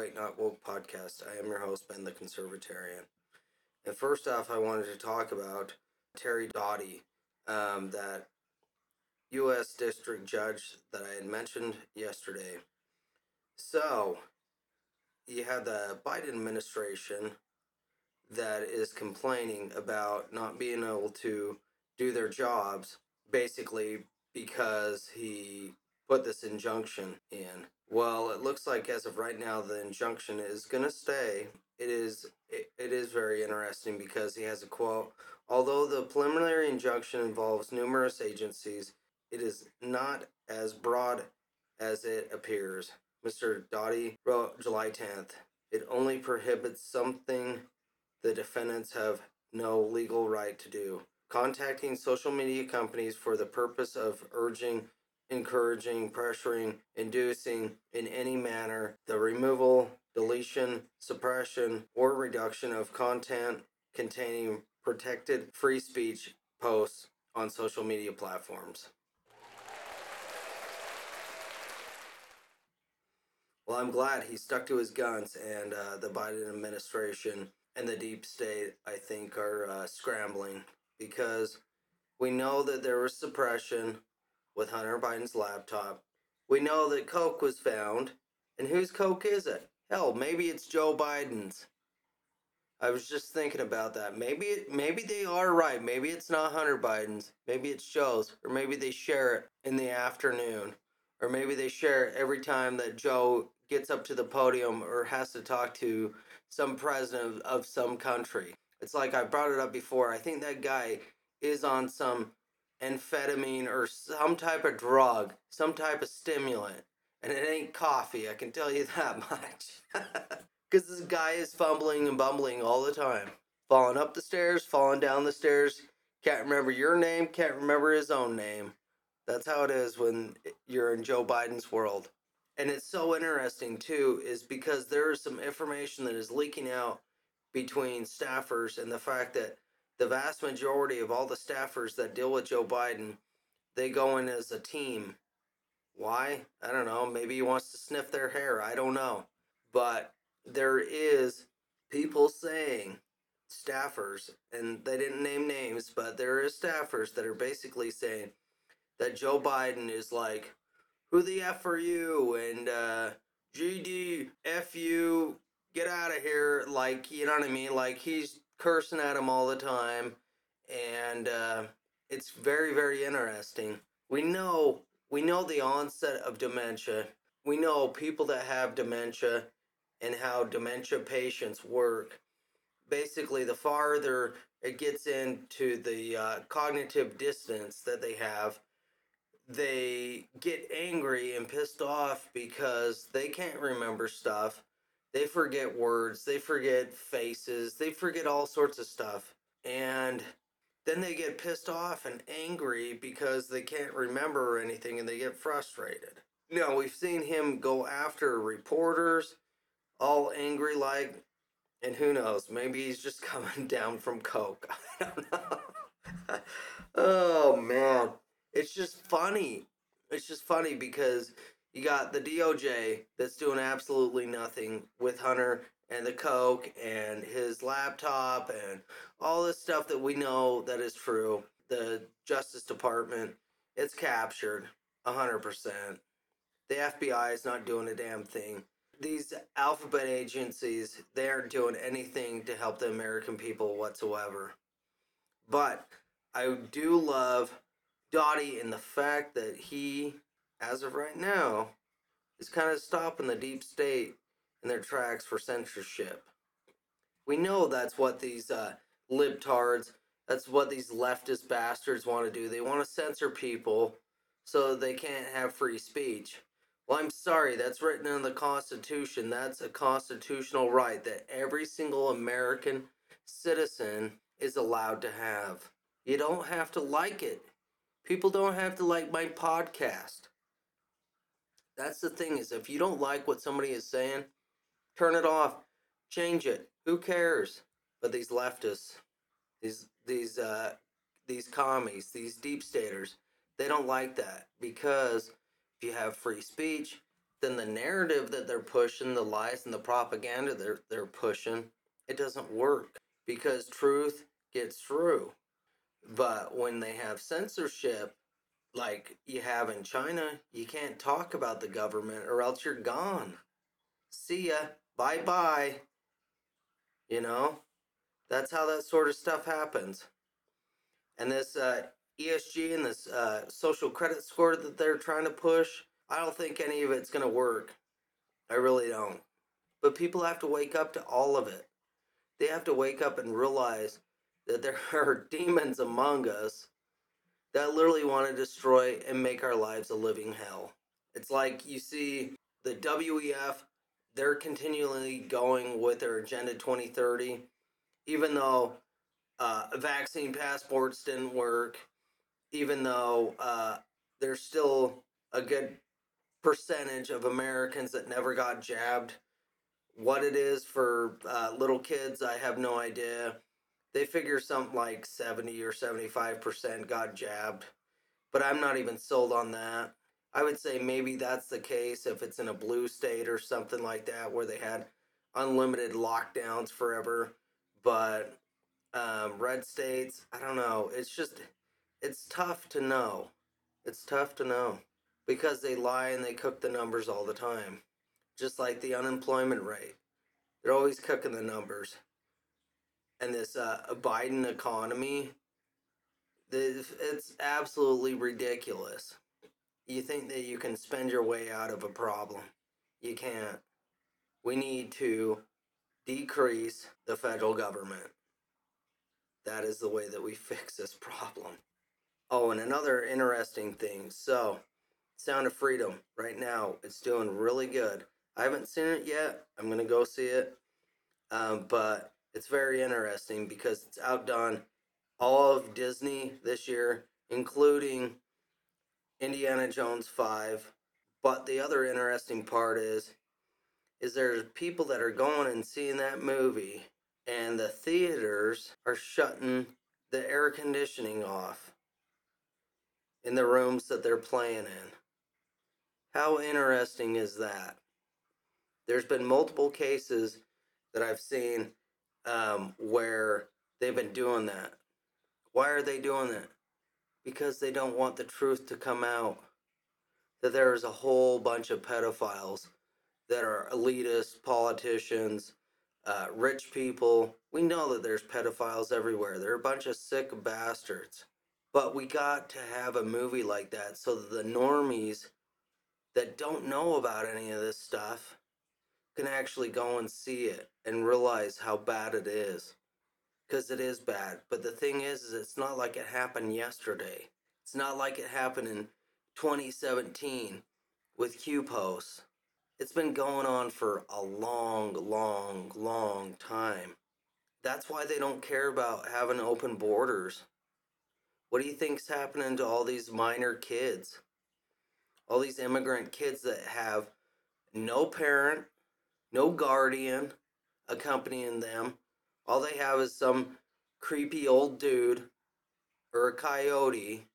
Awake Not Woke podcast. I am your host, Ben the Conservatarian. And first off, I wanted to talk about Terry Doughty, um, that U.S. District Judge that I had mentioned yesterday. So, you have the Biden administration that is complaining about not being able to do their jobs, basically because he put this injunction in. Well, it looks like as of right now, the injunction is going to stay. It is it, it is very interesting because he has a quote. Although the preliminary injunction involves numerous agencies, it is not as broad as it appears. Mr. Doughty wrote July 10th. It only prohibits something the defendants have no legal right to do. Contacting social media companies for the purpose of urging, encouraging, pressuring, inducing in any manner the removal, deletion, suppression, or reduction of content containing protected free speech posts on social media platforms. Well, I'm glad he stuck to his guns, and uh, the Biden administration and the deep state, I think, are uh, scrambling because we know that there was suppression with Hunter Biden's laptop. We know that Coke was found, and whose Coke is it? Hell, maybe it's Joe Biden's. I was just thinking about that. Maybe it, maybe they are right. Maybe it's not Hunter Biden's. Maybe it's Joe's, or maybe they share it in the afternoon, or maybe they share it every time that Joe gets up to the podium or has to talk to some president of, of some country. It's like I brought it up before. I think that guy is on some amphetamine or some type of drug, some type of stimulant, and it ain't coffee. I can tell you that much. Because this guy is fumbling and bumbling all the time. Falling up the stairs, falling down the stairs. Can't remember your name, can't remember his own name. That's how it is when you're in Joe Biden's world. And it's so interesting, too, is because there is some information that is leaking out between staffers and the fact that the vast majority of all the staffers that deal with Joe Biden, they go in as a team. Why? I don't know. Maybe he wants to sniff their hair. I don't know. But there is people saying staffers and they didn't name names but there is staffers that are basically saying that joe biden is like who the f are you and uh gd you get out of here like you know what i mean like he's cursing at him all the time and uh it's very very interesting we know we know the onset of dementia we know people that have dementia and how dementia patients work. Basically, the farther it gets into the uh, cognitive distance that they have, they get angry and pissed off because they can't remember stuff. They forget words, they forget faces, they forget all sorts of stuff. And then they get pissed off and angry because they can't remember anything and they get frustrated. Now, we've seen him go after reporters all angry like and who knows maybe he's just coming down from coke i don't know oh man it's just funny it's just funny because you got the doj that's doing absolutely nothing with hunter and the coke and his laptop and all this stuff that we know that is true. The justice department it's captured 100% the fbi is not doing a damn thing. These alphabet agencies they aren't doing anything to help the american people whatsoever. But i do love doughty in the fact that he as of right now is kind of stopping the deep state in their tracks for censorship we know that's what these uh, libtards that's what these leftist bastards want to do they want to censor people so they can't have free speech well, I'm sorry, that's written in the Constitution. That's a constitutional right that every single American citizen is allowed to have. You don't have to like it. People don't have to like my podcast. That's the thing is if you don't like what somebody is saying, turn it off, change it. Who cares? But these leftists, these these uh these commies, these deep staters, they don't like that because if you have free speech, then the narrative that they're pushing, the lies and the propaganda they're they're pushing, it doesn't work because truth gets through. But when they have censorship, like you have in China, you can't talk about the government or else you're gone. See ya. Bye bye. You know? That's how that sort of stuff happens. And this uh, ESG and this uh, social credit score that they're trying to push, I don't think any of it's going to work. I really don't. But people have to wake up to all of it. They have to wake up and realize that there are demons among us that literally want to destroy and make our lives a living hell. It's like you see the WEF, they're continually going with their Agenda 2030, even though uh, vaccine passports didn't work, even though uh, there's still a good percentage of Americans that never got jabbed. What it is for uh, little kids, I have no idea. They figure something like 70 or 75% got jabbed, but I'm not even sold on that. I would say maybe that's the case if it's in a blue state or something like that where they had unlimited lockdowns forever. But um, red states, I don't know. It's just, it's tough to know. It's tough to know because they lie and they cook the numbers all the time. Just like the unemployment rate, they're always cooking the numbers. And this uh, Biden economy, it's absolutely ridiculous. You think that you can spend your way out of a problem. You can't. We need to decrease the federal government. That is the way that we fix this problem. Oh, and another interesting thing. So, Sound of Freedom, right now, it's doing really good. I haven't seen it yet. I'm going to go see it. Um, but it's very interesting because it's outdone all of Disney this year, including Indiana Jones 5. But the other interesting part is is there's people that are going and seeing that movie and the theaters are shutting the air conditioning off in the rooms that they're playing in. How interesting is that? There's been multiple cases that I've seen um, where they've been doing that. Why are they doing that? because they don't want the truth to come out that there is a whole bunch of pedophiles that are elitist politicians, uh, rich people. We know that there's pedophiles everywhere. They're a bunch of sick bastards. But we got to have a movie like that so that the normies that don't know about any of this stuff can actually go and see it and realize how bad it is because it is bad. But the thing is, is it's not like it happened yesterday. It's not like it happened in 2017 with Q posts. It's been going on for a long, long, long time. That's why they don't care about having open borders. What do you think's happening to all these minor kids? All these immigrant kids that have no parent, no guardian accompanying them, all they have is some creepy old dude or a coyote.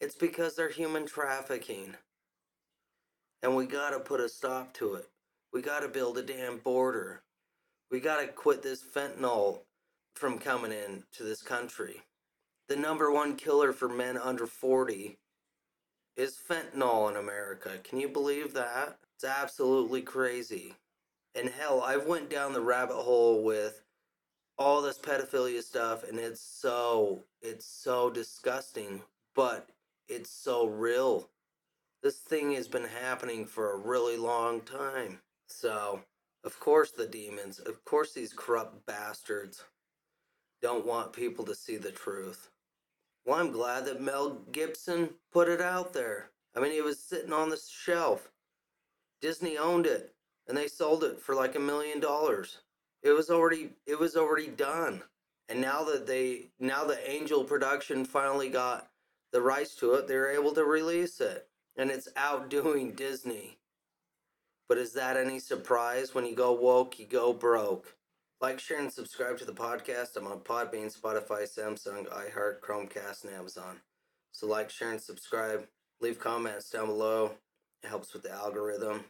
It's because they're human trafficking. And we gotta put a stop to it. We gotta build a damn border. We gotta quit this fentanyl from coming in to this country. The number one killer for men under 40 is fentanyl in America. Can you believe that? It's absolutely crazy. And hell, I've went down the rabbit hole with all this pedophilia stuff and it's so it's so disgusting but it's so real. This thing has been happening for a really long time. So of course the demons of course these corrupt bastards don't want people to see the truth. Well i'm glad that mel gibson put it out there. I mean it was sitting on the shelf. Disney owned it and they sold it for like a million dollars it was already it was already done. And now that they now the Angel production finally got the rights to it, they're able to release it. And it's outdoing Disney. But is that any surprise? When you go woke, you go broke. Like, share, and subscribe to the podcast. I'm on Podbean, Spotify, Samsung, iHeart, Chromecast, and Amazon. So like, share, and subscribe. Leave comments down below. It helps with the algorithm.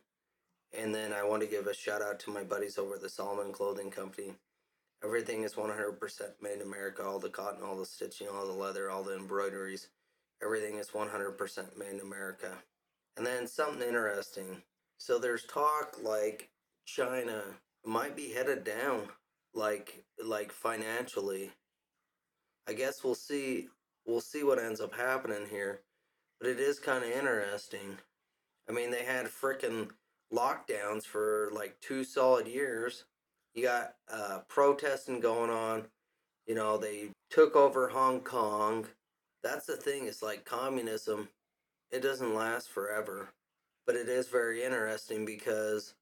And then I want to give a shout out to my buddies over the Solomon Clothing Company. Everything is 100% made in America. All the cotton, all the stitching, all the leather, all the embroideries. Everything is 100% made in America. And then something interesting. So there's talk like China might be headed down like like financially. I guess we'll see we'll see what ends up happening here. But it is kind of interesting. I mean, they had frickin' lockdowns for like two solid years. You got uh, protesting going on. You know, they took over Hong Kong. That's the thing, it's like communism, it doesn't last forever. But it is very interesting because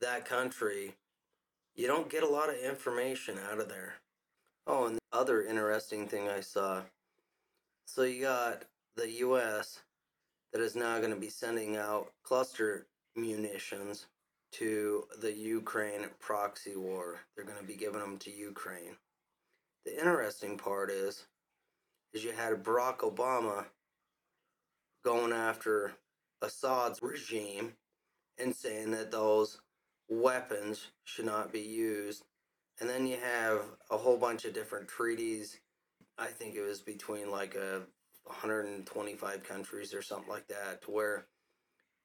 that country, you don't get a lot of information out of there. Oh, and the other interesting thing I saw so you got the US that is now going to be sending out cluster munitions to the Ukraine proxy war. They're going to be giving them to Ukraine. The interesting part is is you had Barack Obama going after Assad's regime and saying that those weapons should not be used. And then you have a whole bunch of different treaties. I think it was between like a 125 countries or something like that, to where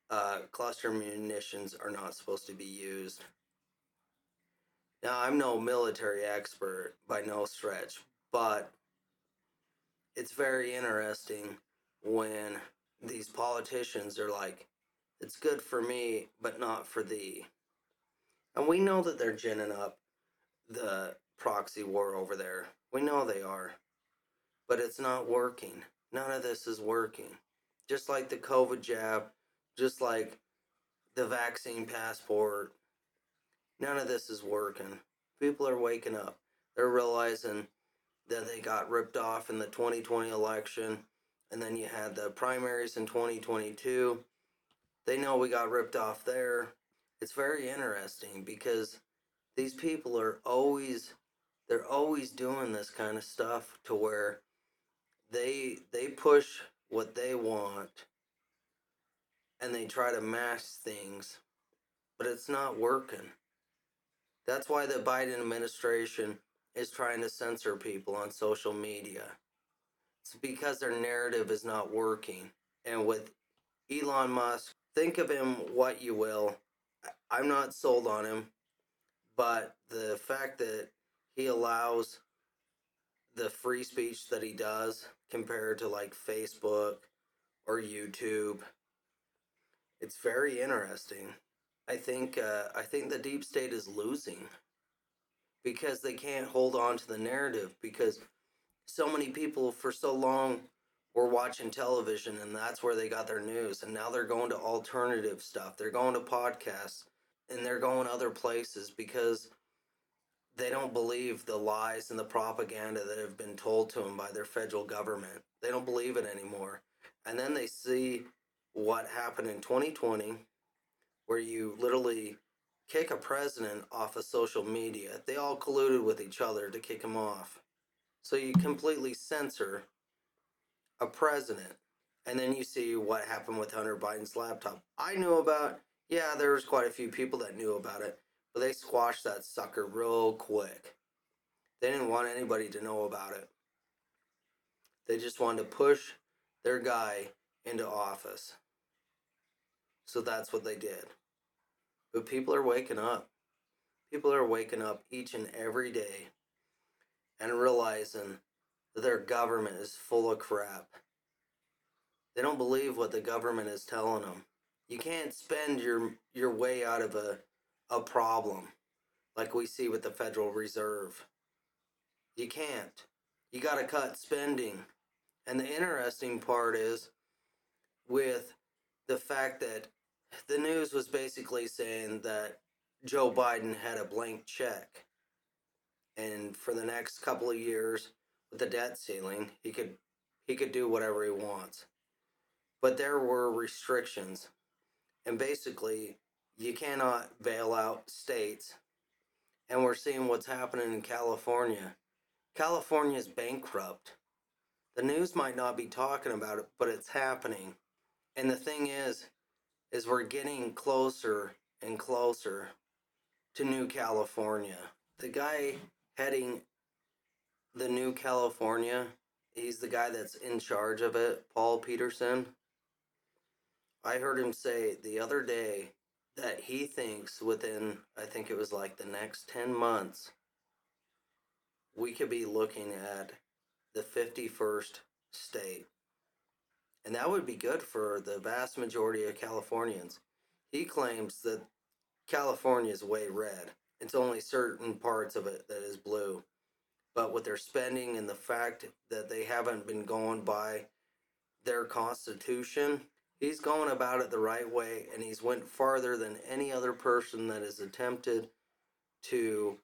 uh, cluster munitions are not supposed to be used. Now, I'm no military expert by no stretch, but it's very interesting when these politicians are like, it's good for me, but not for thee. And we know that they're ginning up the proxy war over there. We know they are. But it's not working. None of this is working. Just like the COVID jab, just like the vaccine passport, none of this is working. People are waking up. They're realizing that they got ripped off in the 2020 election, and then you had the primaries in 2022. They know we got ripped off there. It's very interesting because these people are always they're always doing this kind of stuff to where they they push what they want and they try to mask things but it's not working. That's why the biden administration is trying to censor people on social media. It's because their narrative is not working. And with elon musk think of him what you will. I'm not sold on him but the fact that he allows the free speech that he does compared to like Facebook or YouTube. It's very interesting. I think uh, I think the deep state is losing because they can't hold on to the narrative because so many people for so long were watching television and that's where they got their news and now they're going to alternative stuff. They're going to podcasts and they're going other places because they don't believe the lies and the propaganda that have been told to them by their federal government. They don't believe it anymore. And then they see what happened in 2020, where you literally kick a president off of social media. They all colluded with each other to kick him off. So you completely censor a president. And then you see what happened with Hunter Biden's laptop. I knew about, yeah, there was quite a few people that knew about it but they squashed that sucker real quick. They didn't want anybody to know about it. They just wanted to push their guy into office. So that's what they did. But people are waking up. People are waking up each and every day and realizing that their government is full of crap. They don't believe what the government is telling them. You can't spend your your way out of a a problem like we see with the Federal Reserve. You can't. You got to cut spending. And the interesting part is with the fact that the news was basically saying that Joe Biden had a blank check. And for the next couple of years with the debt ceiling, he could he could do whatever he wants. But there were restrictions. And basically you cannot bail out states. And we're seeing what's happening in California. California is bankrupt. The news might not be talking about it, but it's happening. And the thing is, is we're getting closer and closer to New California. The guy heading the New California, he's the guy that's in charge of it, Paul Preston. I heard him say the other day that he thinks within, I think it was like the next 10 months, we could be looking at the 51st state. And that would be good for the vast majority of Californians. He claims that California is way red. It's only certain parts of it that is blue. But with their spending and the fact that they haven't been going by their constitution, he's going about it the right way and he's went farther than any other person that has attempted to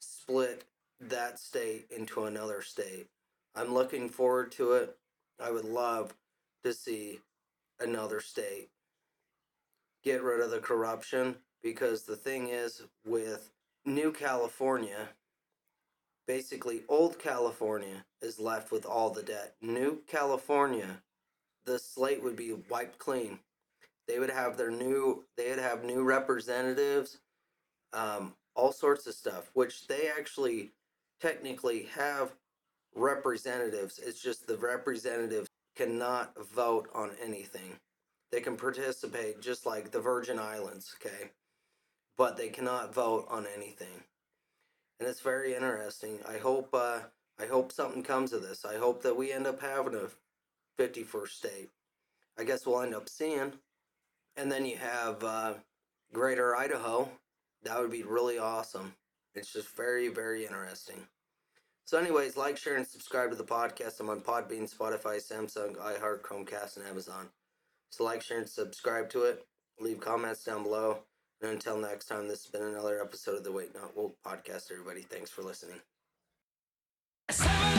split that state into another state. I'm looking forward to it. I would love to see another state get rid of the corruption because the thing is with New California, basically old California is left with all the debt. New California, the slate would be wiped clean. They would have their new they would have new representatives, um, all sorts of stuff, which they actually technically have representatives. It's just the representatives cannot vote on anything. They can participate just like the Virgin Islands, okay? But they cannot vote on anything. And it's very interesting. I hope uh, I hope something comes of this. I hope that we end up having a 51st state. I guess we'll end up seeing. And then you have uh, Greater Idaho. That would be really awesome. It's just very, very interesting. So, anyways, like, share, and subscribe to the podcast. I'm on Podbean, Spotify, Samsung, iHeart, Chromecast, and Amazon. So, like, share, and subscribe to it. Leave comments down below. And until next time, this has been another episode of the Awake Not Woke podcast, everybody. Thanks for listening. 702,